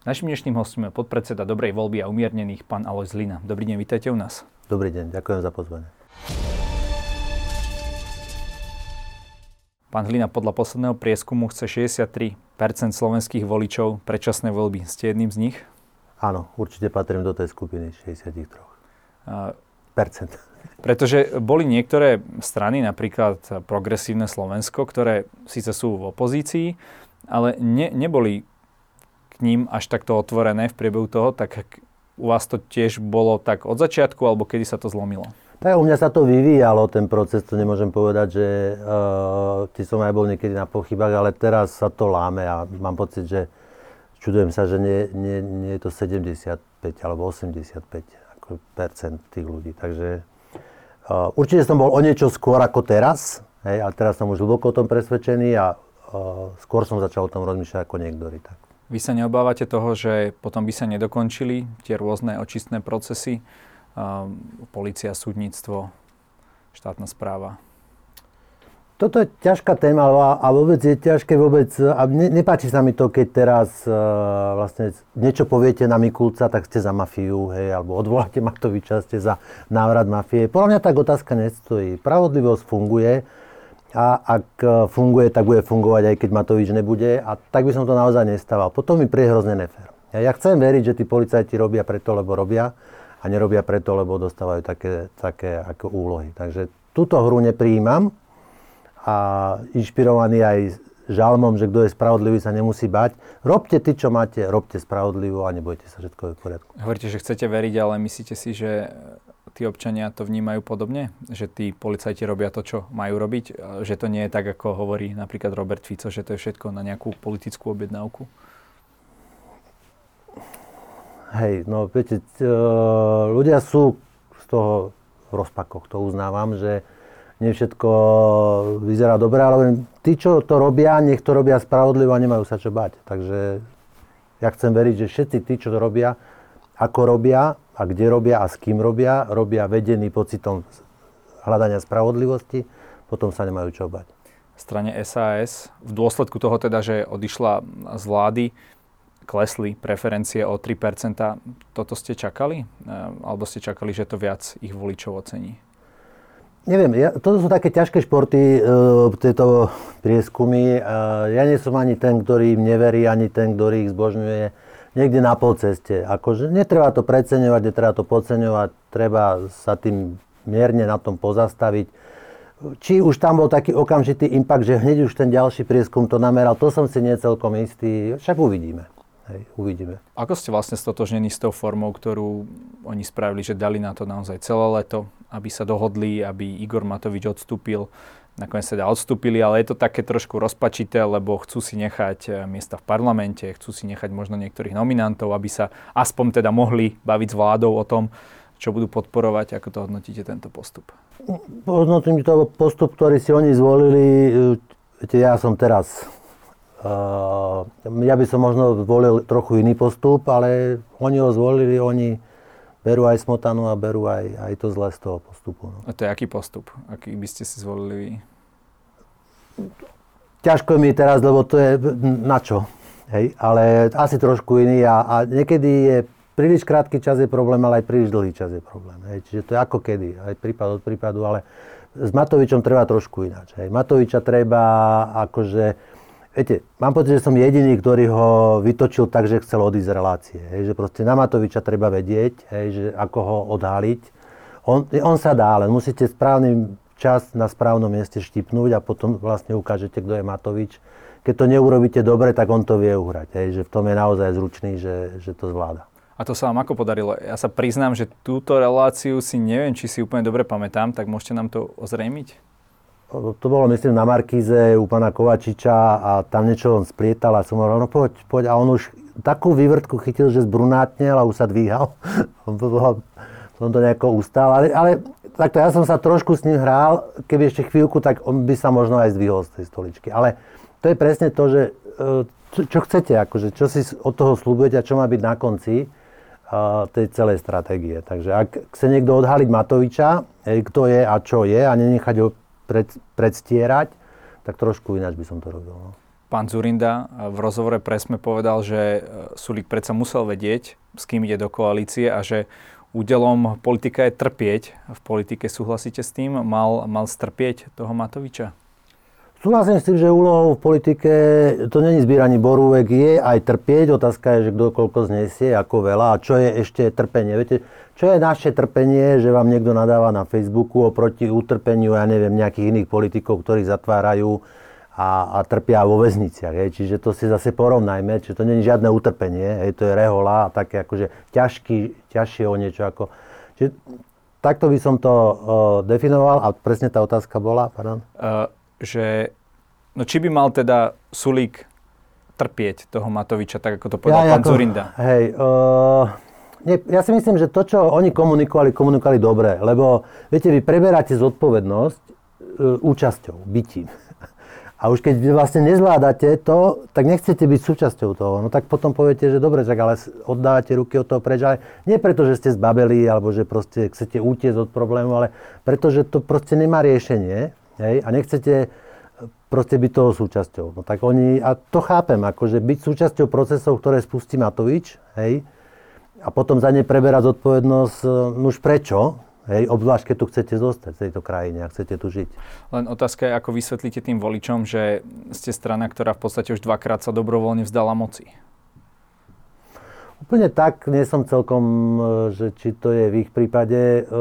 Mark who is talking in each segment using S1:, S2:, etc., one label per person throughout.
S1: Našim dnešným hostom je podpredseda dobrej voľby a umiernených pán Aloj Zlina. Dobrý deň, vítajte u nás.
S2: Dobrý deň, ďakujem za pozvanie.
S1: Pán Hlina, podľa posledného prieskumu chce 63% slovenských voličov predčasné voľby. Ste jedným z nich?
S2: Áno, určite patrím do tej skupiny 63%. Uh, percent.
S1: Pretože boli niektoré strany, napríklad Progresívne Slovensko, ktoré síce sú v opozícii, ale ne, neboli ním až takto otvorené v priebehu toho, tak u vás to tiež bolo tak od začiatku, alebo kedy sa to zlomilo?
S2: Tak u mňa sa to vyvíjalo, ten proces, to nemôžem povedať, že uh, ty som aj bol niekedy na pochybách, ale teraz sa to láme a mám pocit, že čudujem sa, že nie, nie, nie je to 75 alebo 85 ako percent tých ľudí. Takže uh, určite som bol o niečo skôr ako teraz, hej, a teraz som už hlboko o tom presvedčený a uh, skôr som začal o tom rozmýšľať ako niektorí. Tak.
S1: Vy sa neobávate toho, že potom by sa nedokončili tie rôzne očistné procesy, uh, policia, súdnictvo, štátna správa?
S2: Toto je ťažká téma a vôbec je ťažké vôbec, a ne, nepáči sa mi to, keď teraz uh, vlastne niečo poviete na Mikulca, tak ste za mafiu, hej, alebo odvoláte Matoviča, ste za návrat mafie. Podľa mňa tak otázka nestojí. Pravodlivosť funguje, a ak e, funguje, tak bude fungovať aj keď Matovič nebude a tak by som to naozaj nestával. Potom mi príde hrozne nefér. Ja, ja chcem veriť, že tí policajti robia preto, lebo robia a nerobia preto, lebo dostávajú také, také ako úlohy. Takže túto hru nepríjmam a inšpirovaný aj žalmom, že kto je spravodlivý, sa nemusí bať. Robte ty, čo máte, robte spravodlivo a nebojte sa, všetko je v poriadku.
S1: Hovoríte, že chcete veriť, ale myslíte si, že tí občania to vnímajú podobne? Že tí policajti robia to, čo majú robiť? Že to nie je tak, ako hovorí napríklad Robert Fico, že to je všetko na nejakú politickú objednávku?
S2: Hej, no viete, ľudia sú z toho v rozpakoch, to uznávam, že nie všetko vyzerá dobre, ale tí, čo to robia, nech to robia spravodlivo a nemajú sa čo bať. Takže ja chcem veriť, že všetci tí, čo to robia, ako robia, a kde robia a s kým robia, robia vedený pocitom hľadania spravodlivosti, potom sa nemajú čo bať.
S1: V strane SAS v dôsledku toho teda, že odišla z vlády, klesli preferencie o 3%. Toto ste čakali? E, alebo ste čakali, že to viac ich voličov ocení?
S2: Neviem, ja, toto sú také ťažké športy, e, tieto prieskumy. E, ja nie som ani ten, ktorý im neverí, ani ten, ktorý ich zbožňuje niekde na polceste. Akože netreba to preceňovať, netreba to podceňovať, treba sa tým mierne na tom pozastaviť. Či už tam bol taký okamžitý impact, že hneď už ten ďalší prieskum to nameral, to som si nie celkom istý, však uvidíme. Hej, uvidíme.
S1: Ako ste vlastne stotožnení s tou formou, ktorú oni spravili, že dali na to naozaj celé leto, aby sa dohodli, aby Igor Matovič odstúpil? Nakoniec teda odstúpili, ale je to také trošku rozpačité, lebo chcú si nechať eh, miesta v parlamente, chcú si nechať možno niektorých nominantov, aby sa aspoň teda mohli baviť s vládou o tom, čo budú podporovať. Ako to hodnotíte tento postup?
S2: Hodnotím to postup, ktorý si oni zvolili. Viete, ja som teraz Uh, ja by som možno zvolil trochu iný postup, ale oni ho zvolili, oni berú aj smotanu a berú aj, aj to zlé z toho postupu. No.
S1: A to je aký postup? Aký by ste si zvolili vy?
S2: Ťažko mi teraz, lebo to je na čo. Hej, ale asi trošku iný a, a niekedy je príliš krátky čas je problém, ale aj príliš dlhý čas je problém. Hej. Čiže to je ako kedy, aj prípad od prípadu, ale s Matovičom treba trošku ináč. Hej. Matoviča treba akože Viete, mám pocit, že som jediný, ktorý ho vytočil tak, že chcel odísť z relácie. Hej, že proste na Matoviča treba vedieť, hej, že ako ho odhaliť. On, on sa dá, ale musíte správny čas na správnom mieste štipnúť a potom vlastne ukážete, kto je Matovič. Keď to neurobíte dobre, tak on to vie uhrať. Hej, že v tom je naozaj zručný, že, že to zvláda.
S1: A to sa vám ako podarilo? Ja sa priznám, že túto reláciu si neviem, či si úplne dobre pamätám, tak môžete nám to ozrejmiť?
S2: To bolo myslím na Markíze u pána Kovačiča a tam niečo on splietal a som hovoril, no poď, poď. A on už takú vývrtku chytil, že zbrunátnel a už sa dvíhal. som to nejako ustal, ale, ale takto ja som sa trošku s ním hral, keby ešte chvíľku, tak on by sa možno aj zdvihol z tej stoličky. Ale to je presne to, že e, čo, čo chcete, akože, čo si od toho slúbujete a čo má byť na konci uh, tej celej stratégie. Takže ak chce niekto odhaliť Matoviča, kto je a čo je a nenechať ho pred, predstierať, tak trošku ináč by som to robil. No.
S1: pán Zurinda v rozhovore presme povedal, že Sulík predsa musel vedieť, s kým ide do koalície a že údelom politika je trpieť. V politike súhlasíte s tým? Mal, mal strpieť toho Matoviča?
S2: Súhlasím s tým, že úlohou v politike to není zbieranie borúvek, je aj trpieť. Otázka je, že kto koľko znesie, ako veľa a čo je ešte trpenie. Viete, čo je naše trpenie, že vám niekto nadáva na Facebooku oproti utrpeniu, ja neviem, nejakých iných politikov, ktorí zatvárajú a, a trpia vo väzniciach. Hej. Čiže to si zase porovnajme, čiže to není žiadne utrpenie, hej, to je rehola, také akože ťažký, ťažšie o niečo ako... Čiže takto by som to uh, definoval a presne tá otázka bola, pardon. Uh,
S1: že no či by mal teda Sulík trpieť toho Matoviča, tak ako to povedal ja, pán ako, Zurinda?
S2: Hej, uh, nie, ja si myslím, že to, čo oni komunikovali, komunikovali dobre, lebo viete, vy preberáte zodpovednosť uh, účasťou, bytím. A už keď vlastne nezvládate to, tak nechcete byť súčasťou toho. No tak potom poviete, že dobre, tak ale oddávate ruky od toho preč, ale nie preto, že ste zbabeli, alebo že proste chcete utiecť od problému, ale preto, že to proste nemá riešenie hej, a nechcete e, proste byť toho súčasťou. No tak oni, a to chápem, akože byť súčasťou procesov, ktoré spustí Matovič, hej, a potom za ne preberať zodpovednosť, e, no už prečo, hej, obzvlášť keď tu chcete zostať v tejto krajine a chcete tu žiť.
S1: Len otázka je, ako vysvetlíte tým voličom, že ste strana, ktorá v podstate už dvakrát sa dobrovoľne vzdala moci.
S2: Úplne tak, nie som celkom, e, že či to je v ich prípade. E,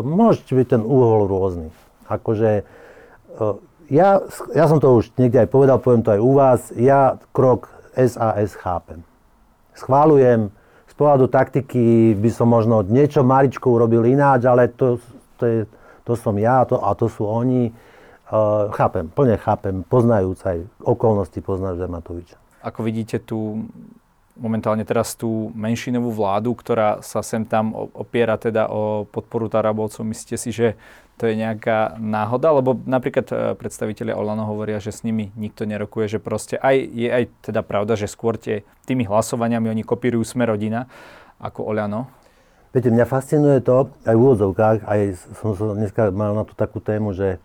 S2: môže byť ten úhol rôzny. Akože ja, ja som to už niekde aj povedal, poviem to aj u vás, ja krok SAS chápem. Schválujem, z pohľadu taktiky by som možno niečo maličko urobil ináč, ale to, to, je, to som ja to, a to sú oni. Uh, chápem, plne chápem, poznajúc aj okolnosti, poznáš Matoviča.
S1: Ako vidíte tu momentálne teraz tú menšinovú vládu, ktorá sa sem tam opiera teda o podporu Tarabovcov. Myslíte si, že to je nejaká náhoda? Lebo napríklad e, predstavitelia Olano hovoria, že s nimi nikto nerokuje, že proste aj, je aj teda pravda, že skôr tie, tými hlasovaniami oni kopírujú sme rodina ako Olano.
S2: Viete, mňa fascinuje to, aj v úvodzovkách, aj som sa dneska mal na tú takú tému, že,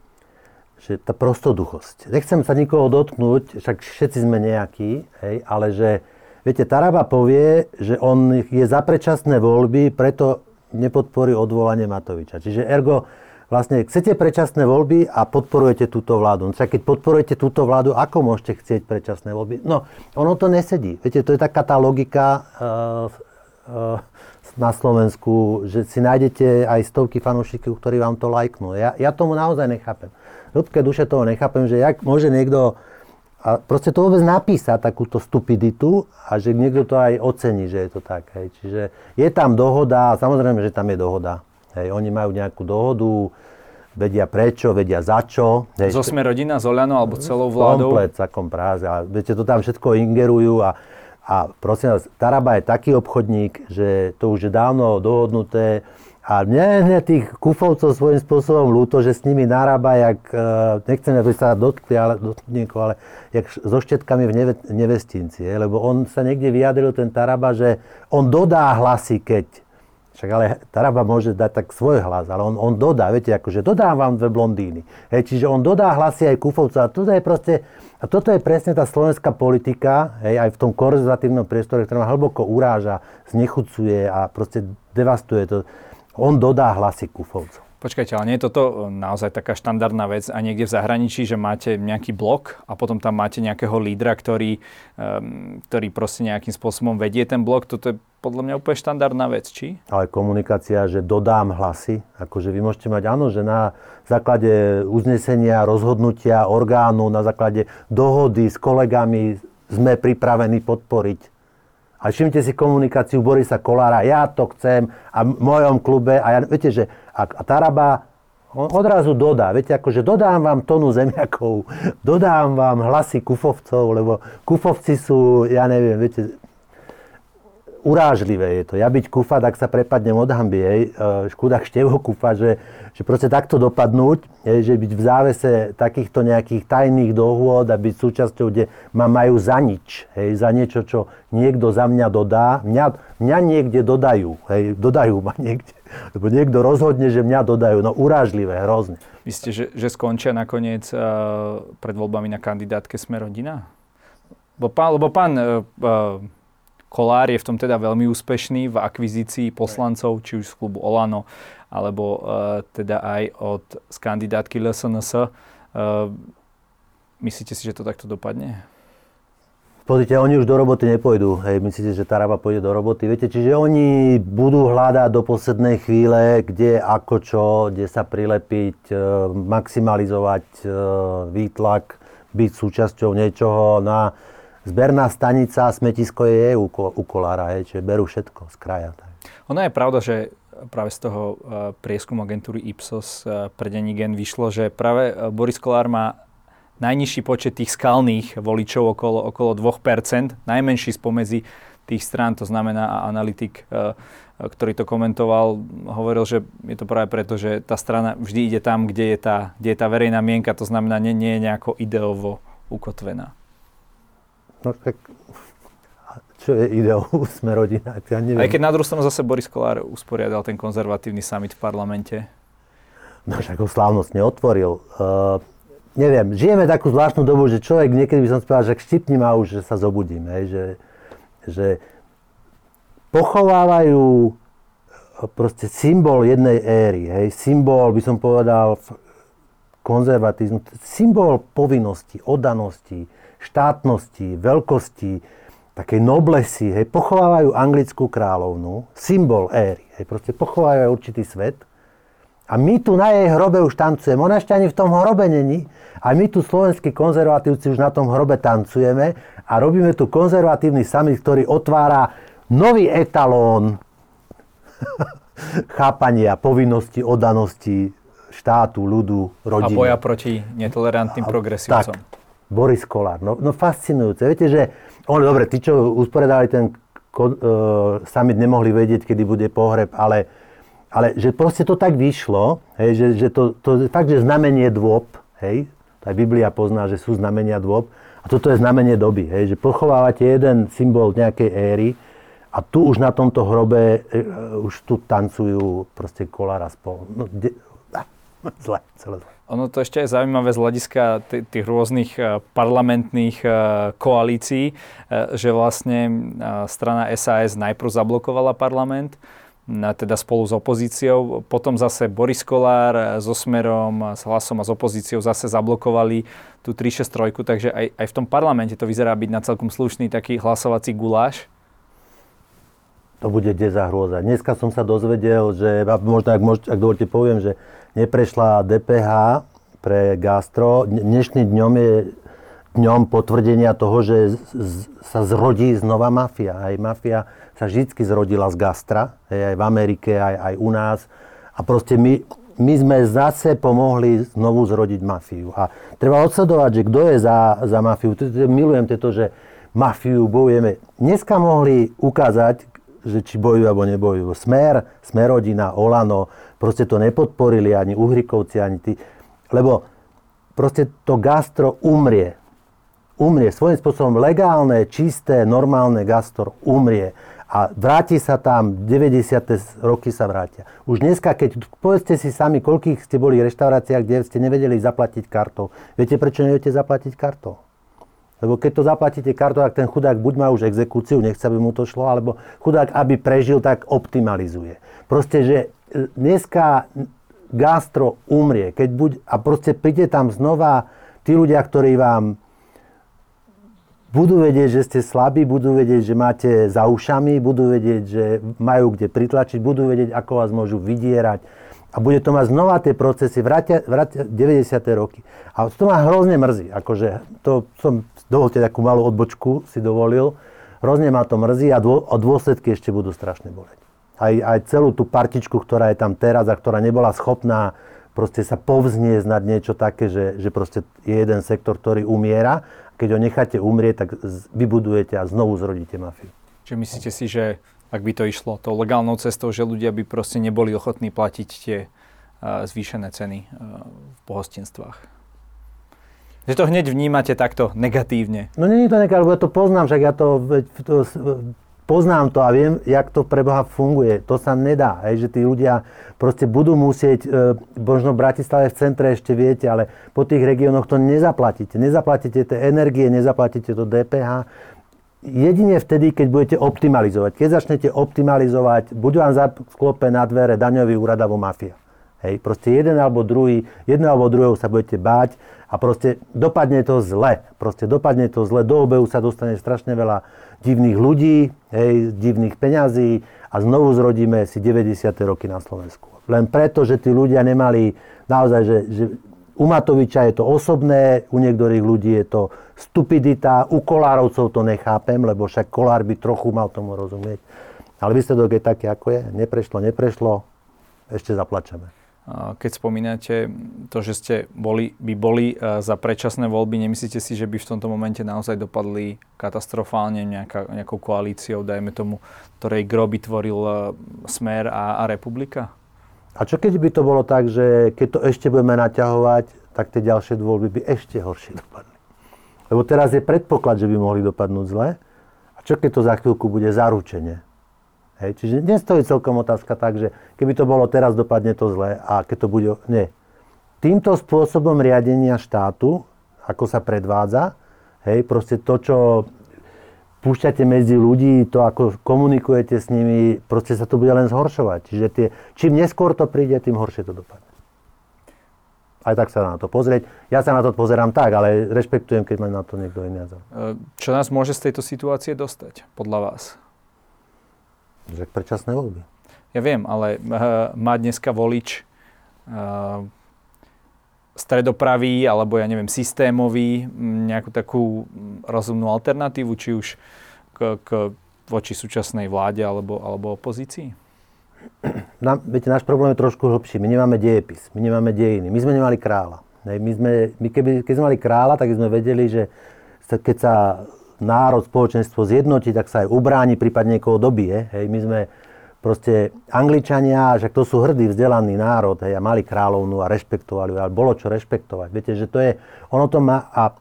S2: že tá prostoduchosť. Nechcem sa nikoho dotknúť, však všetci sme nejakí, hej, ale že Viete, Taraba povie, že on je za predčasné voľby, preto nepodporí odvolanie Matoviča. Čiže ergo, vlastne chcete predčasné voľby a podporujete túto vládu. No, keď podporujete túto vládu, ako môžete chcieť predčasné voľby? No, ono to nesedí. Viete, to je taká tá logika uh, uh, na Slovensku, že si nájdete aj stovky fanúšikov, ktorí vám to lajknú. Ja, ja tomu naozaj nechápem. Ľudské duše toho nechápem, že jak môže niekto a proste to vôbec napísať, takúto stupiditu a že niekto to aj ocení, že je to tak. Hej. Čiže je tam dohoda, samozrejme, že tam je dohoda. Hej. Oni majú nejakú dohodu, vedia prečo, vedia za čo.
S1: Hej. Zo sme rodina, z Oľano alebo celou vládou?
S2: Komplet, celkom práze. A viete, to tam všetko ingerujú a, a prosím vás, Taraba je taký obchodník, že to už je dávno dohodnuté, a mne, mne tých kufovcov svojím spôsobom ľúto, že s nimi narába, jak, uh, nechcem, aby sa dotkli, ale, dotkli ale jak so štetkami v neve, nevestinci. Je, lebo on sa niekde vyjadril, ten Taraba, že on dodá hlasy, keď však ale Taraba môže dať tak svoj hlas, ale on, on dodá, viete, akože dodám vám dve blondíny. Hej, čiže on dodá hlasy aj kufovcov. A toto je proste, a toto je presne tá slovenská politika, hej, aj v tom konzervatívnom priestore, ktorá hlboko uráža, znechucuje a proste devastuje to on dodá hlasy kufovcov.
S1: Počkajte, ale nie je toto e, naozaj taká štandardná vec a niekde v zahraničí, že máte nejaký blok a potom tam máte nejakého lídra, ktorý, um, ktorý proste nejakým spôsobom vedie ten blok. Toto je podľa mňa úplne štandardná vec, či?
S2: Ale komunikácia, že dodám hlasy, akože vy môžete mať, áno, že na základe uznesenia, rozhodnutia orgánu, na základe dohody s kolegami sme pripravení podporiť a všimte si komunikáciu Borisa Kolára, ja to chcem a v mojom klube. A ja, viete, že a, a Taraba odrazu dodá, viete, akože dodám vám tonu zemiakov, dodám vám hlasy kufovcov, lebo kufovci sú, ja neviem, viete, urážlivé je to. Ja byť kufa, tak sa prepadnem od hamby, hej. E, škoda števo kufa, že, že proste takto dopadnúť, že byť v závese takýchto nejakých tajných dohôd a byť súčasťou, kde ma majú za nič, hej, za niečo, čo niekto za mňa dodá. Mňa, mňa niekde dodajú, hej, dodajú ma niekde. Lebo niekto rozhodne, že mňa dodajú. No urážlivé, hrozne.
S1: Myslíte, že, že skončia nakoniec uh, pred voľbami na kandidátke Sme rodina? Lebo pán, lebo pán uh, Kolár je v tom teda veľmi úspešný v akvizícii poslancov, či už z klubu Olano, alebo uh, teda aj od z kandidátky LSNS. Uh, myslíte si, že to takto dopadne?
S2: Pozrite, oni už do roboty nepôjdu. Hej, myslíte, že Taraba pôjde do roboty? Viete, čiže oni budú hľadať do poslednej chvíle, kde, ako čo, kde sa prilepiť, maximalizovať výtlak, byť súčasťou niečoho na zberná stanica, smetisko je u, u kolára, hej, čiže berú všetko z kraja. Tak.
S1: Ono je pravda, že práve z toho uh, prieskumu agentúry Ipsos uh, pre Gen vyšlo, že práve uh, Boris Kolár má najnižší počet tých skalných voličov okolo, okolo 2%, najmenší spomedzi tých strán, to znamená analytik, ktorý to komentoval, hovoril, že je to práve preto, že tá strana vždy ide tam, kde je tá, kde je tá verejná mienka, to znamená, nie, nie je nejako ideovo ukotvená.
S2: No tak čo je ideou sme rodina, ja neviem.
S1: Aj keď na druhú stranu zase Boris Kolár usporiadal ten konzervatívny summit v parlamente.
S2: No však ho slávnosť neotvoril. Uh, neviem, žijeme takú zvláštnu dobu, že človek niekedy by som povedal, že štipni ma už, že sa zobudím, hej, že, že pochovávajú proste symbol jednej éry, hej, symbol, by som povedal, konzervatizmu, symbol povinnosti, oddanosti, štátnosti, veľkosti, takej noblesy, hej, pochovávajú anglickú kráľovnu, symbol éry, hej, proste pochovávajú určitý svet. A my tu na jej hrobe už tancujeme. Ona ešte ani v tom hrobe není. A my tu slovenskí konzervatívci už na tom hrobe tancujeme a robíme tu konzervatívny summit, ktorý otvára nový etalón chápania, povinnosti, odanosti štátu, ľudu, rodiny.
S1: A boja proti netolerantným progresívcom.
S2: Tak, Boris Kolár. No, no fascinujúce. Viete, že oni, dobre, tí, čo usporiadali ten uh, summit, nemohli vedieť, kedy bude pohreb, ale, ale že proste to tak vyšlo, hej, že, že to, to fakt, že znamenie dôb, hej, aj Biblia pozná, že sú znamenia dôb, a toto je znamenie doby, hej, že pochovávate jeden symbol nejakej éry a tu už na tomto hrobe uh, už tu tancujú proste kolára spolu. No, de, ah, zle, celé zle.
S1: Ono to ešte je zaujímavé z hľadiska t- tých rôznych uh, parlamentných uh, koalícií, uh, že vlastne strana SAS najprv zablokovala parlament, teda spolu s opozíciou. Potom zase Boris Kolár so Smerom, s Hlasom a s opozíciou zase zablokovali tú 363, takže aj, aj v tom parlamente to vyzerá byť na celkom slušný taký hlasovací guláš.
S2: To bude deza hrôza. Dneska som sa dozvedel, že, možno ak, ak dovolte poviem, že neprešla DPH pre gastro. Dnešným dňom je dňom potvrdenia toho, že z, sa zrodí znova mafia. Aj mafia sa vždy zrodila z gastra, aj v Amerike, aj, aj u nás. A proste my, my sme zase pomohli znovu zrodiť mafiu. A treba odsledovať, že kto je za, za mafiu. Milujem to, že mafiu bojujeme. Dneska mohli ukázať, že či bojujú alebo nebojujú. Smer, Smerodina, Olano, proste to nepodporili ani Uhrikovci, ani tí. Lebo proste to gastro umrie. Umrie. Svojím spôsobom legálne, čisté, normálne gastro umrie. A vráti sa tam, 90. roky sa vrátia. Už dneska, keď povedzte si sami, koľkých ste boli v reštauráciách, kde ste nevedeli zaplatiť kartou. Viete, prečo neviete zaplatiť kartou? Lebo keď to zaplatíte kartou, ak ten chudák buď má už exekúciu, nechce, aby mu to šlo, alebo chudák, aby prežil, tak optimalizuje. Proste, že e, dneska gastro umrie, keď buď, a proste príde tam znova tí ľudia, ktorí vám budú vedieť, že ste slabí, budú vedieť, že máte za ušami, budú vedieť, že majú kde pritlačiť, budú vedieť, ako vás môžu vydierať a bude to mať znova tie procesy, vrátia, vrátia 90. roky. A to ma hrozne mrzí. Akože to som, dovolte takú malú odbočku, si dovolil. Hrozne ma to mrzí a, dô, a dôsledky ešte budú strašne boleť. Aj, aj celú tú partičku, ktorá je tam teraz a ktorá nebola schopná proste sa povzniesť nad niečo také, že, že proste je jeden sektor, ktorý umiera. Keď ho necháte umrieť, tak vybudujete a znovu zrodíte mafiu.
S1: Čiže myslíte si, že ak by to išlo tou legálnou cestou, že ľudia by proste neboli ochotní platiť tie uh, zvýšené ceny uh, v pohostinstvách. Že to hneď vnímate takto negatívne.
S2: No nie je to negatívne, lebo ja to poznám, však ja to, to poznám to a viem, jak to pre Boha funguje. To sa nedá, hej, že tí ľudia proste budú musieť, e, možno v Bratislave v centre ešte viete, ale po tých regiónoch to nezaplatíte. Nezaplatíte tie energie, nezaplatíte to DPH. Jedine vtedy, keď budete optimalizovať. Keď začnete optimalizovať, buď vám sklope na dvere daňový úrad alebo mafia. Hej, proste jeden alebo druhý, jedno alebo druhého sa budete báť a proste dopadne to zle. Proste dopadne to zle, do obehu sa dostane strašne veľa divných ľudí, hej, divných peňazí a znovu zrodíme si 90. roky na Slovensku. Len preto, že tí ľudia nemali naozaj, že, že u Matoviča je to osobné, u niektorých ľudí je to stupidita, u Kolárovcov to nechápem, lebo však Kolár by trochu mal tomu rozumieť. Ale výsledok je taký, ako je. Neprešlo, neprešlo, ešte zaplačeme.
S1: Keď spomínate to, že ste boli, by boli e, za predčasné voľby, nemyslíte si, že by v tomto momente naozaj dopadli katastrofálne nejaká, nejakou koalíciou, dajme tomu, ktorej gro by tvoril e, Smer a, a Republika?
S2: A čo keď by to bolo tak, že keď to ešte budeme naťahovať, tak tie ďalšie voľby by ešte horšie dopadli? Lebo teraz je predpoklad, že by mohli dopadnúť zle. A čo keď to za chvíľku bude zaručenie? Hej, čiže nestojí celkom otázka tak, že keby to bolo teraz, dopadne to zle a keď to bude... Nie. Týmto spôsobom riadenia štátu, ako sa predvádza, hej, proste to, čo púšťate medzi ľudí, to, ako komunikujete s nimi, proste sa to bude len zhoršovať. Čiže tie, čím neskôr to príde, tým horšie to dopadne. Aj tak sa na to pozrieť. Ja sa na to pozerám tak, ale rešpektujem, keď má na to niekto iný názor.
S1: E, čo nás môže z tejto situácie dostať, podľa vás?
S2: Že predčasné voľby.
S1: Ja viem, ale uh, má dneska volič uh, stredopravý alebo ja neviem systémový nejakú takú rozumnú alternatívu, či už k, k, voči súčasnej vláde alebo, alebo opozícii?
S2: Na, viete, náš problém je trošku hlbší. My nemáme dejepis, my nemáme dejiny. My sme nemali kráľa. My sme, my keby, keď sme mali kráľa, tak sme vedeli, že keď sa národ, spoločenstvo zjednotí, tak sa aj ubráni, prípadne niekoho dobije. Hej, my sme proste Angličania, že to sú hrdý, vzdelaný národ, hej, a mali kráľovnú a rešpektovali ale bolo čo rešpektovať. Viete, že to je, ono to má, a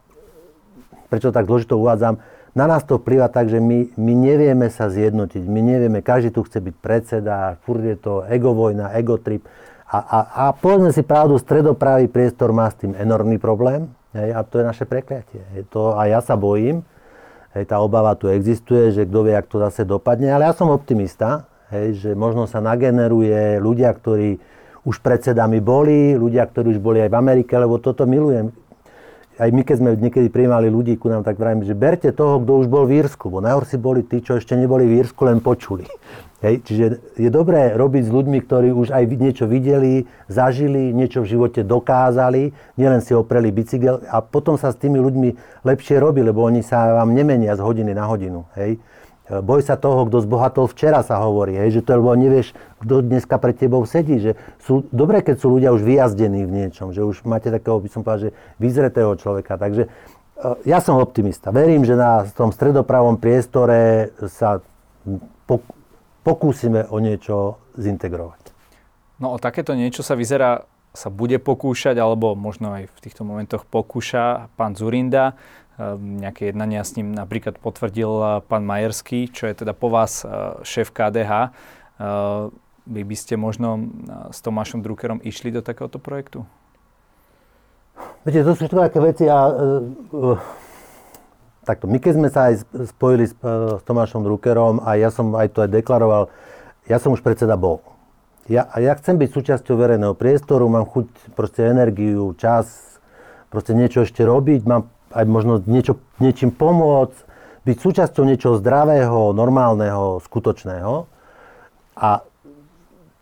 S2: prečo tak zložito uvádzam, na nás to vplyva tak, že my, my nevieme sa zjednotiť, my nevieme, každý tu chce byť predseda, furt je to egovojna, egotrip. A, a, a povedzme si pravdu, stredopravý priestor má s tým enormný problém, hej, a to je naše prekliatie. Je to, a ja sa bojím, Hej, tá obava tu existuje, že kto vie, ak to zase dopadne, ale ja som optimista, hej, že možno sa nageneruje ľudia, ktorí už predsedami boli, ľudia, ktorí už boli aj v Amerike, lebo toto milujem. Aj my, keď sme niekedy prijímali ľudí ku nám, tak vravím, že berte toho, kto už bol v Írsku, bo najhorší boli tí, čo ešte neboli v Írsku, len počuli. Hej, čiže je dobré robiť s ľuďmi, ktorí už aj niečo videli, zažili, niečo v živote dokázali, nielen si opreli bicykel a potom sa s tými ľuďmi lepšie robí, lebo oni sa vám nemenia z hodiny na hodinu. Hej. Boj sa toho, kto zbohatol včera, sa hovorí, hej, že to lebo nevieš, kto dneska pred tebou sedí. Že sú dobré, keď sú ľudia už vyjazdení v niečom, že už máte takého, by som povedal, že vyzretého človeka. Takže e, ja som optimista. Verím, že na tom stredopravom priestore sa pokúsime o niečo zintegrovať.
S1: No o takéto niečo sa vyzerá, sa bude pokúšať, alebo možno aj v týchto momentoch pokúša pán Zurinda. Ehm, nejaké jednania s ním napríklad potvrdil eh, pán Majerský, čo je teda po vás eh, šéf KDH. Eh, vy by ste možno s Tomášom Druckerom išli do takéhoto projektu?
S2: Viete, to sú také veci a takto, my keď sme sa aj spojili s, s Tomášom Druckerom a ja som aj to aj deklaroval, ja som už predseda bol. Ja, a ja chcem byť súčasťou verejného priestoru, mám chuť, proste energiu, čas, proste niečo ešte robiť, mám aj možno niečo, niečím pomôcť, byť súčasťou niečoho zdravého, normálneho, skutočného. A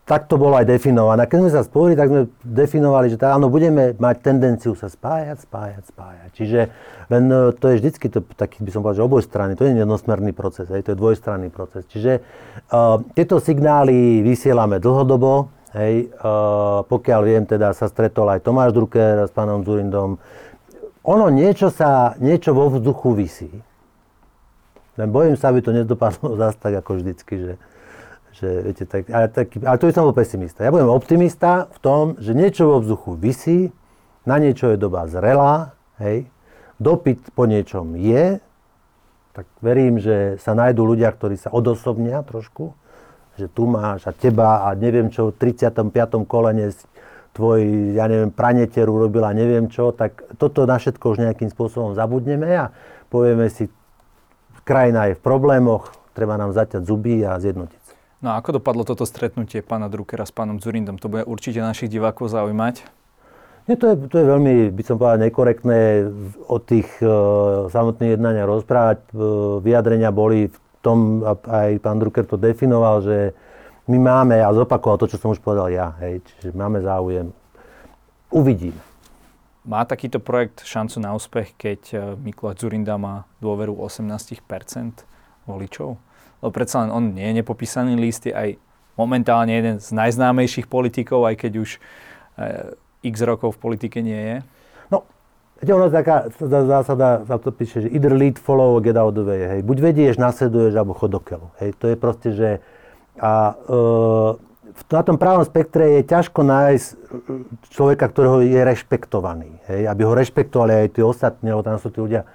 S2: tak to bolo aj definované. Keď sme sa spojili, tak sme definovali, že tá, áno, budeme mať tendenciu sa spájať, spájať, spájať. Čiže len e, to je vždycky to, taký, by som povedal, že oboj strany. To je jednosmerný proces, hej, to je dvojstranný proces. Čiže uh, tieto signály vysielame dlhodobo. Hej, uh, pokiaľ viem, teda sa stretol aj Tomáš Drucker s pánom Zurindom. Ono niečo sa, niečo vo vzduchu vysí. Len bojím sa, aby to nedopadlo zase tak ako vždycky, že, že, viete, tak, ale, tak, ale to by som bol pesimista. Ja budem optimista v tom, že niečo vo vzduchu vysí, na niečo je doba zrelá, hej, dopyt po niečom je, tak verím, že sa nájdú ľudia, ktorí sa odosobnia trošku, že tu máš a teba a neviem čo, v 35. kolene tvoj, ja neviem, praneter urobila neviem čo, tak toto na všetko už nejakým spôsobom zabudneme a povieme si, krajina je v problémoch, treba nám zaťať zuby a zjednotiť.
S1: No a ako dopadlo toto stretnutie pána Druckera s pánom Zurindom? To bude určite našich divákov zaujímať.
S2: Nie, to je, to je veľmi, by som povedal, nekorektné o tých uh, samotných jednania rozprávať. Uh, vyjadrenia boli v tom, aj pán Drucker to definoval, že my máme, a zopakoval to, čo som už povedal ja, hej, čiže máme záujem. Uvidíme.
S1: Má takýto projekt šancu na úspech, keď e, Mikuláš Zurinda má dôveru 18% voličov? Lebo predsa len on nie je nepopísaný list, je aj momentálne jeden z najznámejších politikov, aj keď už e, x rokov v politike nie je.
S2: No, Viete, ono taká zásada, sa to píše, že either lead, follow, get out the way, hej. Buď vedieš, nasleduješ, alebo chod do hej. To je proste, že a, e, na tom právom spektre je ťažko nájsť človeka, ktorého je rešpektovaný, hej. Aby ho rešpektovali aj tí ostatní, lebo tam sú tí ľudia,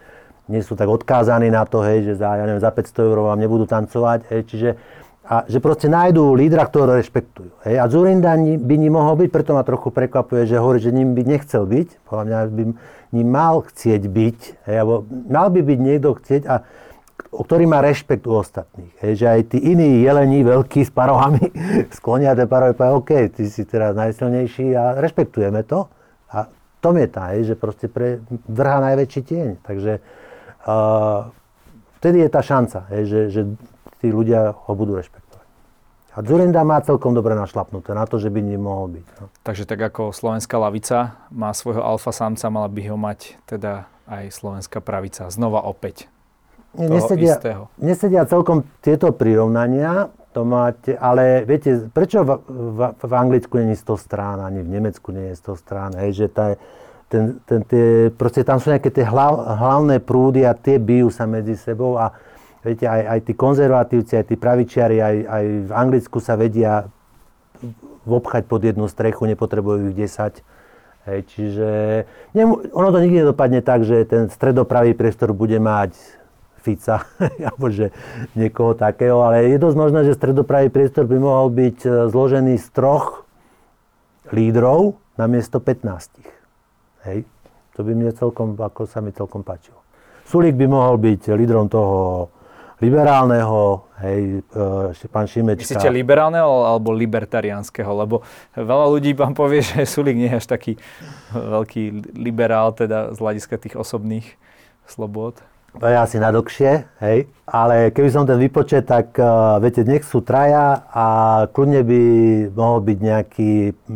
S2: nie sú tak odkázaní na to, hej, že za, ja neviem, za 500 eur vám nebudú tancovať, hej. Čiže a že proste nájdú lídra, ktorého rešpektujú. Hej. A Zurinda by ním mohol byť, preto ma trochu prekvapuje, že hovorí, že ním by nechcel byť. Podľa mňa by ním mal chcieť byť, hej, alebo mal by byť niekto chcieť, a, ktorý má rešpekt u ostatných. Hej, že aj tí iní jelení, veľkí s parohami, sklonia tie parohy, povedia, OK, ty si teraz najsilnejší a rešpektujeme to. A tom je tá, hej, že proste pre, vrhá najväčší tieň. Takže vtedy je tá šanca, hej, že, že tí ľudia ho budú rešpektovať. A Zurinda má celkom dobre našlapnuté na to, že by ním mohol byť. No.
S1: Takže tak ako slovenská lavica má svojho alfa samca, mala by ho mať teda aj slovenská pravica. Znova opäť.
S2: Nesedia, nesedia celkom tieto prirovnania, to máte, ale viete, prečo v, v, v Anglicku nie je 100 strán, ani v Nemecku nie je 100 strán, hej, že tá, ten, ten, tie, proste tam sú nejaké tie hlav, hlavné prúdy a tie bijú sa medzi sebou a Viete, aj, aj tí konzervatívci, aj tí pravičiari, aj, aj v Anglicku sa vedia obchať pod jednu strechu, nepotrebujú ich 10. Hej, čiže nemu, ono to nikdy nedopadne tak, že ten stredopravý priestor bude mať Fica, alebo že niekoho takého, ale je dosť možné, že stredopravý priestor by mohol byť e, zložený z troch lídrov namiesto 15. Hej, to by mne celkom, ako sa mi celkom páčilo. Sulík by mohol byť lídrom toho liberálneho, hej, e, pán Šimečka.
S1: Myslíte liberálneho alebo libertariánskeho? Lebo veľa ľudí vám povie, že Sulik nie je až taký veľký liberál, teda z hľadiska tých osobných slobod.
S2: To je asi na dlhšie, hej. Ale keby som ten vypočet, tak uh, viete, nech sú traja a kľudne by mohol byť nejaký,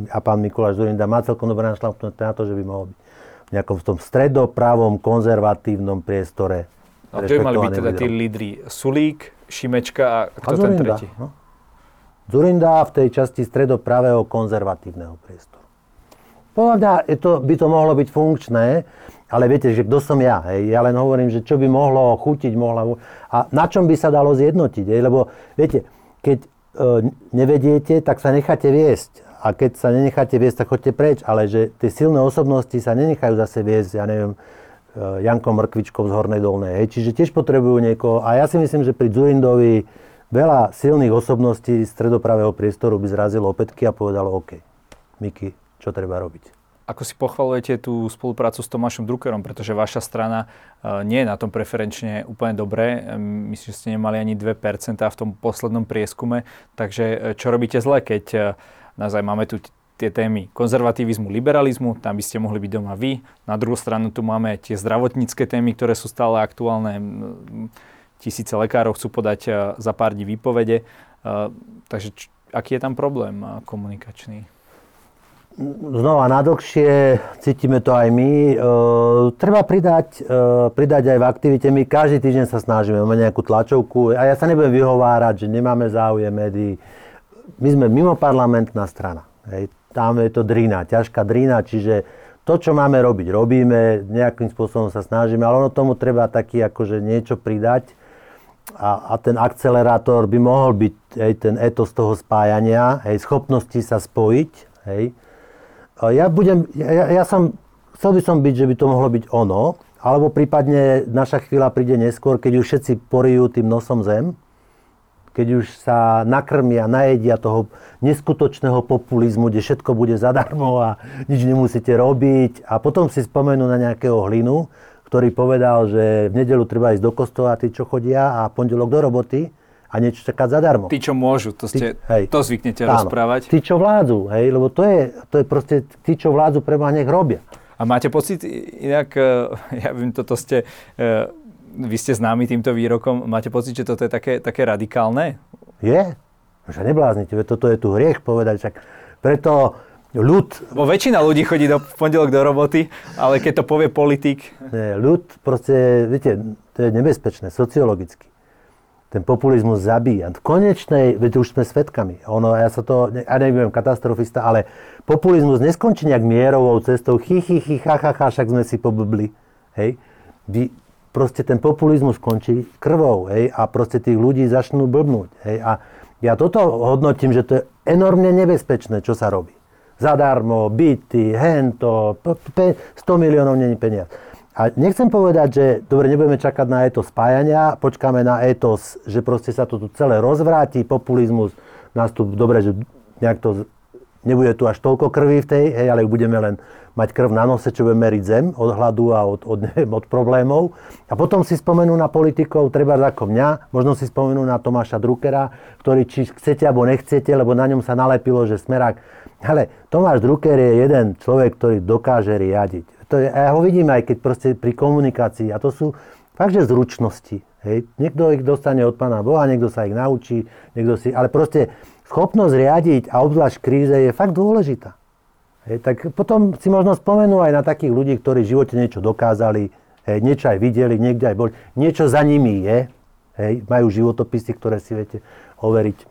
S2: a pán Mikuláš Zurinda má celkom dobré našlapnuté na to, že by mohol byť v nejakom v tom stredopravom konzervatívnom priestore
S1: a to by mali byť teda tí lídry Sulík, Šimečka a kto a ten tretí? No.
S2: Zurinda v tej časti stredopravého konzervatívneho priestoru. Je to, by to mohlo byť funkčné, ale viete, že kto som ja? Hej? Ja len hovorím, že čo by mohlo chutiť, mohla... A na čom by sa dalo zjednotiť? Hej? Lebo viete, keď e, nevediete, tak sa necháte viesť. A keď sa nenecháte viesť, tak chodte preč. Ale že tie silné osobnosti sa nenechajú zase viesť, ja neviem, Eh, Janko Mrkvičkou z Hornej Dolnej. Hej. Čiže tiež potrebujú niekoho. A ja si myslím, že pri Zurindovi veľa silných osobností stredopravého priestoru by zrazilo opätky a povedalo OK, Miky, čo treba robiť.
S1: Ako si pochvalujete tú spoluprácu s Tomášom Druckerom, pretože vaša strana uh, nie je na tom preferenčne úplne dobré. Myslím, že ste nemali ani 2% v tom poslednom prieskume. Takže eh, čo robíte zle, keď naozaj máme tu tie témy konzervativizmu, liberalizmu, tam by ste mohli byť doma vy. Na druhú stranu tu máme tie zdravotnícke témy, ktoré sú stále aktuálne. Tisíce lekárov chcú podať e, za pár dní výpovede. E, takže aký je tam problém e, komunikačný?
S2: Znova na dlhšie, cítime to aj my. E, treba pridať, e, pridať aj v aktivite. My každý týždeň sa snažíme, máme nejakú tlačovku a ja sa nebudem vyhovárať, že nemáme záujem médií. My sme mimo parlamentná strana. Hej tam je to drina, ťažká drina, čiže to, čo máme robiť, robíme, nejakým spôsobom sa snažíme, ale ono tomu treba taký akože niečo pridať a, a ten akcelerátor by mohol byť hej, ten etos toho spájania, hej, schopnosti sa spojiť. Hej. Ja budem, ja, ja som, chcel by som byť, že by to mohlo byť ono, alebo prípadne naša chvíľa príde neskôr, keď už všetci porijú tým nosom zem, keď už sa nakrmia, najedia toho neskutočného populizmu, kde všetko bude zadarmo a nič nemusíte robiť. A potom si spomenú na nejakého hlinu, ktorý povedal, že v nedelu treba ísť do kostola, tí, čo chodia a pondelok do roboty a niečo čakať zadarmo.
S1: Tí, čo môžu, to, ste, tí, hej, to zvyknete áno, rozprávať.
S2: Tí, čo vládzu, hej, lebo to je, to je proste, tí, čo vládzu, preba nech robia.
S1: A máte pocit, inak, eh, ja viem, toto ste eh, vy ste známi týmto výrokom. Máte pocit, že toto je také, také radikálne?
S2: Je. Že nebláznite, toto je tu hriech povedať. Však preto ľud...
S1: Bo väčšina ľudí chodí do pondelok do roboty, ale keď to povie politik...
S2: Nie, ľud proste, viete, to je nebezpečné, sociologicky. Ten populizmus zabíja. V konečnej, veď už sme svetkami. Ono, ja sa to, ja neviem, katastrofista, ale populizmus neskončí nejak mierovou cestou, chy, chy, chy, ha, ha, ha, však sme si pobubli. Hej? Vy, proste ten populizmus skončí krvou, hej, a proste tých ľudí začnú blbnúť, hej, a ja toto hodnotím, že to je enormne nebezpečné, čo sa robí. Zadarmo, byty, hento, 100 miliónov není peniaz. A nechcem povedať, že dobre, nebudeme čakať na etos spájania, počkáme na etos, že proste sa to tu celé rozvráti, populizmus, nástup, dobre, že nejak to, nebude tu až toľko krvi v tej, hej, ale budeme len mať krv na nose, čo bude meriť zem od hladu a od, od, neviem, od problémov. A potom si spomenú na politikov, treba ako mňa, možno si spomenú na Tomáša Druckera, ktorý či chcete alebo nechcete, lebo na ňom sa nalepilo, že smerák. Ale Tomáš Drucker je jeden človek, ktorý dokáže riadiť. To je, ja ho vidím aj keď proste pri komunikácii. A to sú fakt, že zručnosti. Hej. Niekto ich dostane od Pána Boha, niekto sa ich naučí, niekto si... Ale proste schopnosť riadiť a obzvlášť kríze je fakt dôležitá. Hej, tak potom si možno spomenú aj na takých ľudí, ktorí v živote niečo dokázali, hej, niečo aj videli, niekde aj boli. Niečo za nimi je, hej, majú životopisy, ktoré si viete overiť.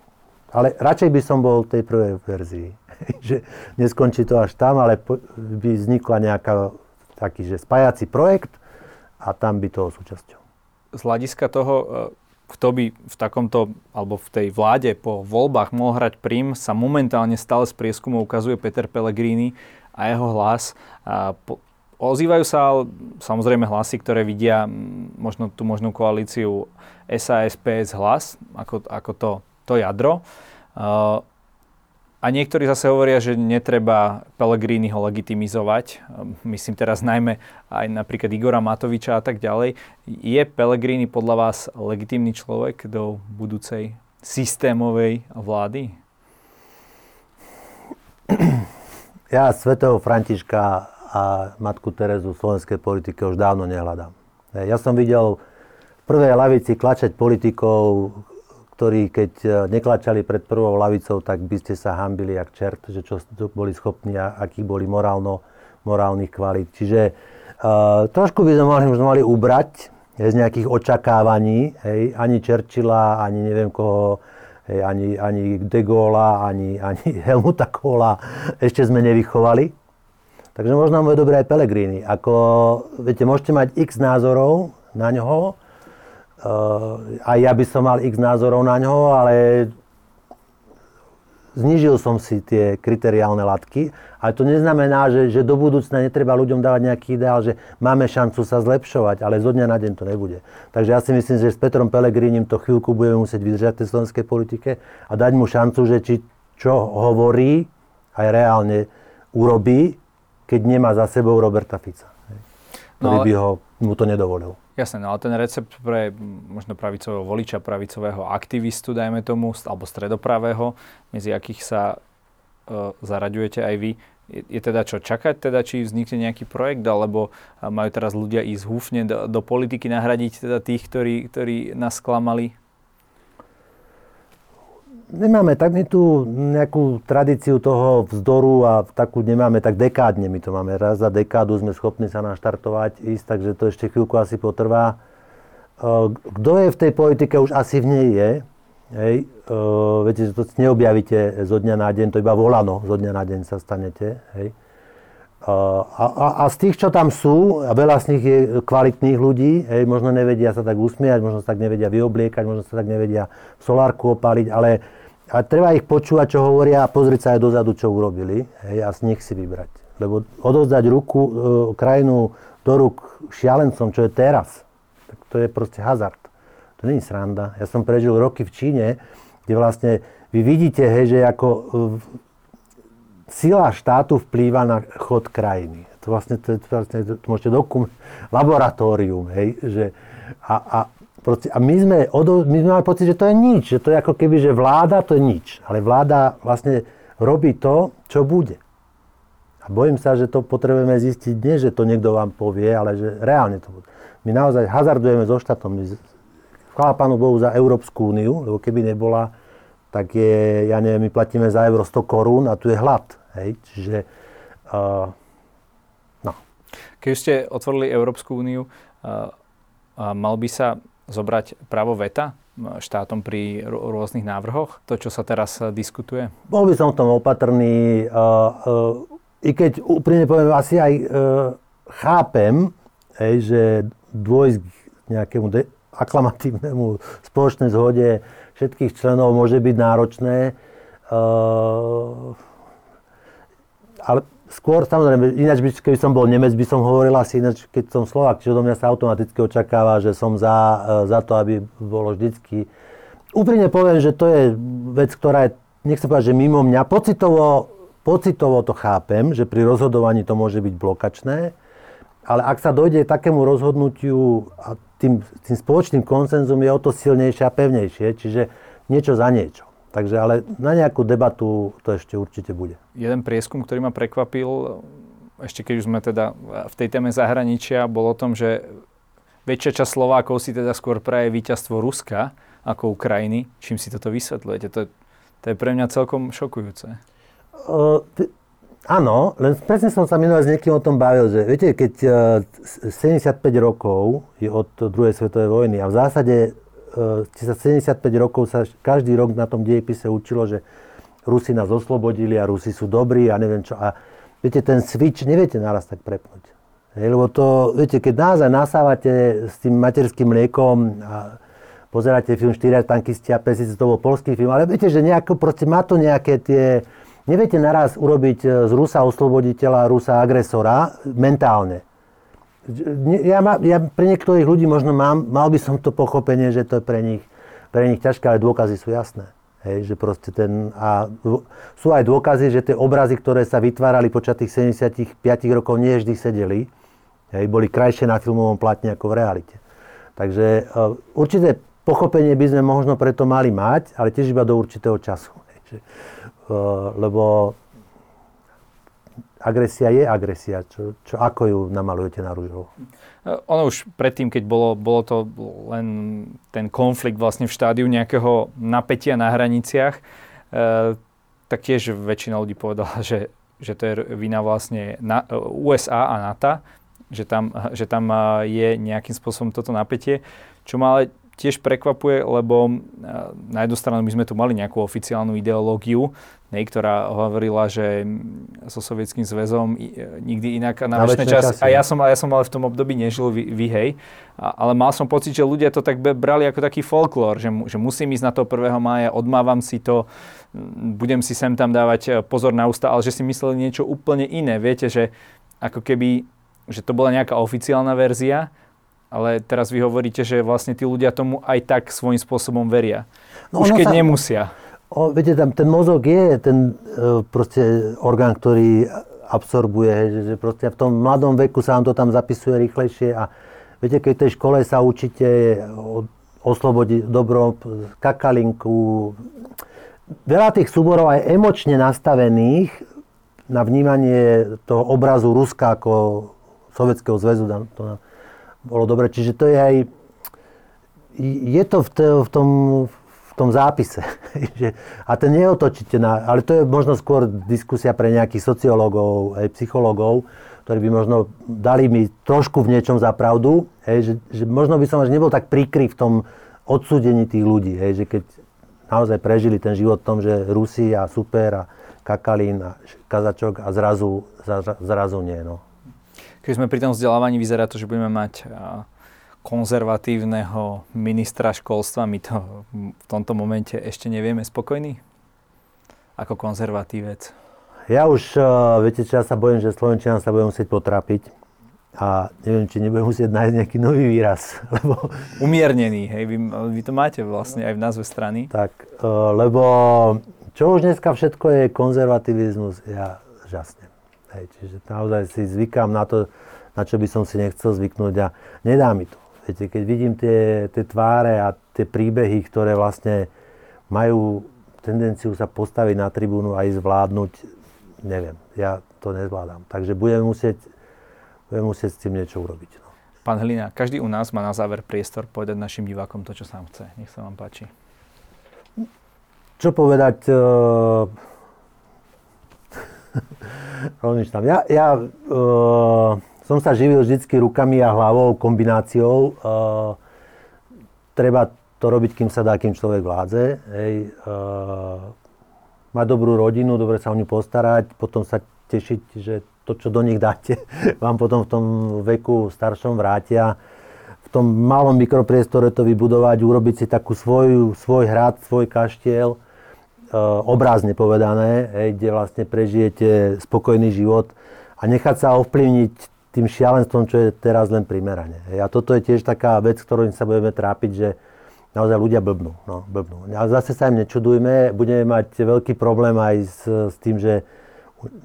S2: Ale radšej by som bol tej prvej verzii. že neskončí to až tam, ale by vznikla nejaká taký, že spájací projekt a tam by toho súčasťou.
S1: Z hľadiska toho, kto by v takomto, alebo v tej vláde po voľbách mohol hrať prim, sa momentálne stále z prieskumu ukazuje Peter Pellegrini a jeho hlas. A po, ozývajú sa samozrejme hlasy, ktoré vidia možno tú možnú koalíciu SAS, hlas, ako, ako to, to jadro. Uh, a niektorí zase hovoria, že netreba Pellegriniho legitimizovať. Myslím teraz najmä aj napríklad Igora Matoviča a tak ďalej. Je Pellegrini podľa vás legitimný človek do budúcej systémovej vlády?
S2: Ja svetého Františka a matku Terezu v slovenskej politike už dávno nehľadám. Ja som videl v prvej lavici klačať politikov, ktorí keď e, neklačali pred prvou lavicou, tak by ste sa hambili jak čert, že čo boli schopní a akých boli morálno, morálnych kvalít. Čiže uh, trošku by sme mali, mali ubrať hej, z nejakých očakávaní, hej, ani Churchilla, ani neviem koho, hej, ani, ani De Gaulle, ani, ani Helmuta Kohla ešte sme nevychovali. Takže možno je dobré aj Pellegrini. Ako, viete, môžete mať x názorov na ňoho, aj ja by som mal x názorov na ňo, ale znižil som si tie kriteriálne latky. Ale to neznamená, že, že do budúcna netreba ľuďom dávať nejaký ideál, že máme šancu sa zlepšovať, ale zo dňa na deň to nebude. Takže ja si myslím, že s Petrom Pelegrínim to chvíľku budeme musieť vydržať v tej slovenskej politike a dať mu šancu, že či čo hovorí, aj reálne urobí, keď nemá za sebou Roberta Fica. Ktorý no, ale... by ho, mu to nedovolil.
S1: Jasné, no ale ten recept pre možno pravicového voliča, pravicového aktivistu, dajme tomu, alebo stredopravého, medzi akých sa uh, zaraďujete aj vy, je, je teda čo, čakať teda, či vznikne nejaký projekt, alebo majú teraz ľudia ísť húfne do, do politiky nahradiť teda tých, ktorí, ktorí nás sklamali?
S2: Nemáme tak my tu nejakú tradíciu toho vzdoru a takú nemáme tak dekádne. My to máme raz za dekádu, sme schopní sa naštartovať, ísť, takže to ešte chvíľku asi potrvá. Kto je v tej politike, už asi v nej je. Hej. viete, že to neobjavíte zo dňa na deň, to iba volano, zo dňa na deň sa stanete. Hej. A, a, a z tých, čo tam sú, a veľa z nich je kvalitných ľudí, hej, možno nevedia sa tak usmiať, možno sa tak nevedia vyobliekať, možno sa tak nevedia solárku opáliť, ale a treba ich počúvať, čo hovoria a pozrieť sa aj dozadu, čo urobili hej, a z nich si vybrať. Lebo odovzdať ruku, e, krajinu do rúk šialencom, čo je teraz, tak to je proste hazard. To je sranda. Ja som prežil roky v Číne, kde vlastne vy vidíte, hej, že ako sila štátu vplýva na chod krajiny. To vlastne, to, to, vlastne, to môžete dokument, laboratórium, hej, že a, a, proste, a my sme, odo, my sme mali pocit, že to je nič, že to je ako keby, že vláda to je nič, ale vláda vlastne robí to, čo bude. A bojím sa, že to potrebujeme zistiť, nie že to niekto vám povie, ale že reálne to bude. My naozaj hazardujeme so štátom. Chvála Pánu Bohu za Európsku úniu, lebo keby nebola, tak je, ja neviem, my platíme za euro 100 korún a tu je hlad. Hej? Čiže, uh, no.
S1: Keď ste otvorili Európsku úniu, uh, uh, mal by sa zobrať právo veta štátom pri rôznych návrhoch, to, čo sa teraz diskutuje?
S2: Bol by som v tom opatrný. Uh, uh, i keď úprimne poviem, asi aj e, chápem, hej, že dôjsť k nejakému de- aklamatívnemu spoločnej zhode všetkých členov môže byť náročné. E, ale skôr, samozrejme, ináč by, keby som bol Nemec, by som hovoril asi ináč, keď som Slovak, čiže do mňa sa automaticky očakáva, že som za, e, za to, aby bolo vždycky. Úprimne poviem, že to je vec, ktorá je, nechcem povedať, že mimo mňa, pocitovo Pocitovo to chápem, že pri rozhodovaní to môže byť blokačné, ale ak sa dojde k takému rozhodnutiu a tým, tým spoločným konsenzom je o to silnejšie a pevnejšie, čiže niečo za niečo. Takže ale na nejakú debatu to ešte určite bude.
S1: Jeden prieskum, ktorý ma prekvapil, ešte keď už sme teda v tej téme zahraničia, bol o tom, že väčšia časť Slovákov si teda skôr praje víťazstvo Ruska ako Ukrajiny. Čím si toto vysvetľujete? To, to je pre mňa celkom šokujúce.
S2: Uh, t- áno, len presne som sa minulé s niekým o tom bavil, že viete, keď uh, 75 rokov je od druhej svetovej vojny a v zásade uh, 75 rokov sa každý rok na tom dejepise učilo, že Rusi nás oslobodili a Rusi sú dobrí a neviem čo. A viete, ten switch neviete naraz tak prepnúť. Hej, lebo to, viete, keď naozaj nasávate s tým materským mliekom a pozeráte film 4 tankisti a pesice, to bol polský film, ale viete, že nejako, proste má to nejaké tie, Neviete naraz urobiť e, z Rusa osloboditeľa, Rusa agresora mentálne. Ja, má, ja pre niektorých ľudí možno mám, mal by som to pochopenie, že to je pre nich, pre nich ťažké, ale dôkazy sú jasné. Hej, že proste ten, a sú aj dôkazy, že tie obrazy, ktoré sa vytvárali počas tých 75 rokov, nie vždy sedeli. Hej, boli krajšie na filmovom platne ako v realite. Takže uh, určité pochopenie by sme možno preto mali mať, ale tiež iba do určitého času. Hej, že, lebo agresia je agresia. Čo, čo, ako ju namalujete na rúžovo?
S1: Eh, ono už predtým, keď bolo, bolo to len ten konflikt vlastne v štádiu nejakého napätia na hraniciach, e, tak tiež väčšina ľudí povedala, že, že to je vina vlastne na, USA a NATO, že tam, že tam je nejakým spôsobom toto napätie. Čo ma ale tiež prekvapuje, lebo e, na jednu stranu my sme tu mali nejakú oficiálnu ideológiu, nej, ktorá hovorila, že so Sovietským zväzom e, nikdy inak na, na väčšie čas. A ja som, ja som ale v tom období nežil vy, vy hej. A, ale mal som pocit, že ľudia to tak brali ako taký folklór, že, že musím ísť na to 1. mája, odmávam si to, budem si sem tam dávať e, pozor na ústa, ale že si mysleli niečo úplne iné. Viete, že ako keby, že to bola nejaká oficiálna verzia, ale teraz vy hovoríte, že vlastne tí ľudia tomu aj tak svojím spôsobom veria. No, Už keď sa, nemusia.
S2: O, viete, tam ten mozog je ten e, proste orgán, ktorý absorbuje, že, že proste v tom mladom veku sa vám to tam zapisuje rýchlejšie a viete, keď v tej škole sa učíte oslobodiť dobro, kakalinku, veľa tých súborov aj emočne nastavených na vnímanie toho obrazu Ruska ako Sovietskeho zväzu, to bolo dobre. Čiže to je aj, je to v, te, v, tom, v tom zápise. a ten neotočíte na, ale to je možno skôr diskusia pre nejakých sociológov, aj psychológov, ktorí by možno dali mi trošku v niečom za pravdu, hej, že, že možno by som až nebol tak prikry v tom odsúdení tých ľudí, hej, že keď naozaj prežili ten život v tom, že Rusi a super a Kakalín a Kazačok a zrazu, zrazu nie. No.
S1: Keď sme pri tom vzdelávaní, vyzerá to, že budeme mať konzervatívneho ministra školstva. My to v tomto momente ešte nevieme spokojný? Ako konzervatívec.
S2: Ja už, viete čo, ja sa bojím, že Slovenčina sa bude musieť potrapiť. a neviem, či nebudem musieť nájsť nejaký nový výraz. Lebo,
S1: Umiernený, hej, vy, vy to máte vlastne aj v názve strany.
S2: tak, e, lebo čo už dneska všetko je konzervativizmus, ja žasnem. Hej, čiže naozaj si zvykám na to, na čo by som si nechcel zvyknúť a nedá mi to. Viete, keď vidím tie, tie tváre a tie príbehy, ktoré vlastne majú tendenciu sa postaviť na tribúnu a ísť zvládnuť, neviem, ja to nezvládam. Takže budem musieť budem musieť s tým niečo urobiť. No.
S1: Pán Hlina, každý u nás má na záver priestor povedať našim divákom to, čo sa vám chce. Nech sa vám páči.
S2: Čo povedať? Uh... Rozmýšľam. Ja, ja uh, som sa živil vždy rukami a hlavou, kombináciou. Uh, treba to robiť, kým sa dá, kým človek vládze. Hej. Uh, mať dobrú rodinu, dobre sa o ňu postarať, potom sa tešiť, že to, čo do nich dáte, vám potom v tom veku staršom vrátia. V tom malom mikropriestore to vybudovať, urobiť si takú svoju, svoj hrad, svoj kaštiel, e, obrázne povedané, hej, kde vlastne prežijete spokojný život a nechať sa ovplyvniť tým šialenstvom, čo je teraz len primerane. Hej. A toto je tiež taká vec, ktorou sa budeme trápiť, že naozaj ľudia blbnú. No, blbnú. A zase sa im nečudujme, budeme mať veľký problém aj s, s tým, že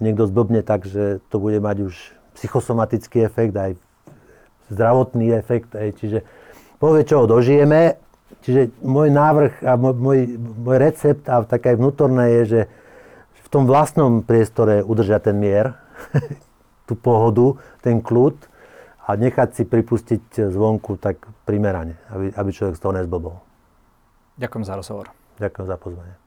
S2: niekto zblbne tak, že to bude mať už psychosomatický efekt, aj zdravotný efekt. Aj, čiže povie, čo dožijeme. Čiže môj návrh a môj, môj recept a také vnútorné je, že v tom vlastnom priestore udržať ten mier, tú pohodu, ten kľud a nechať si pripustiť zvonku tak primerane, aby, aby človek z toho nezblbol.
S1: Ďakujem za rozhovor.
S2: Ďakujem za pozvanie.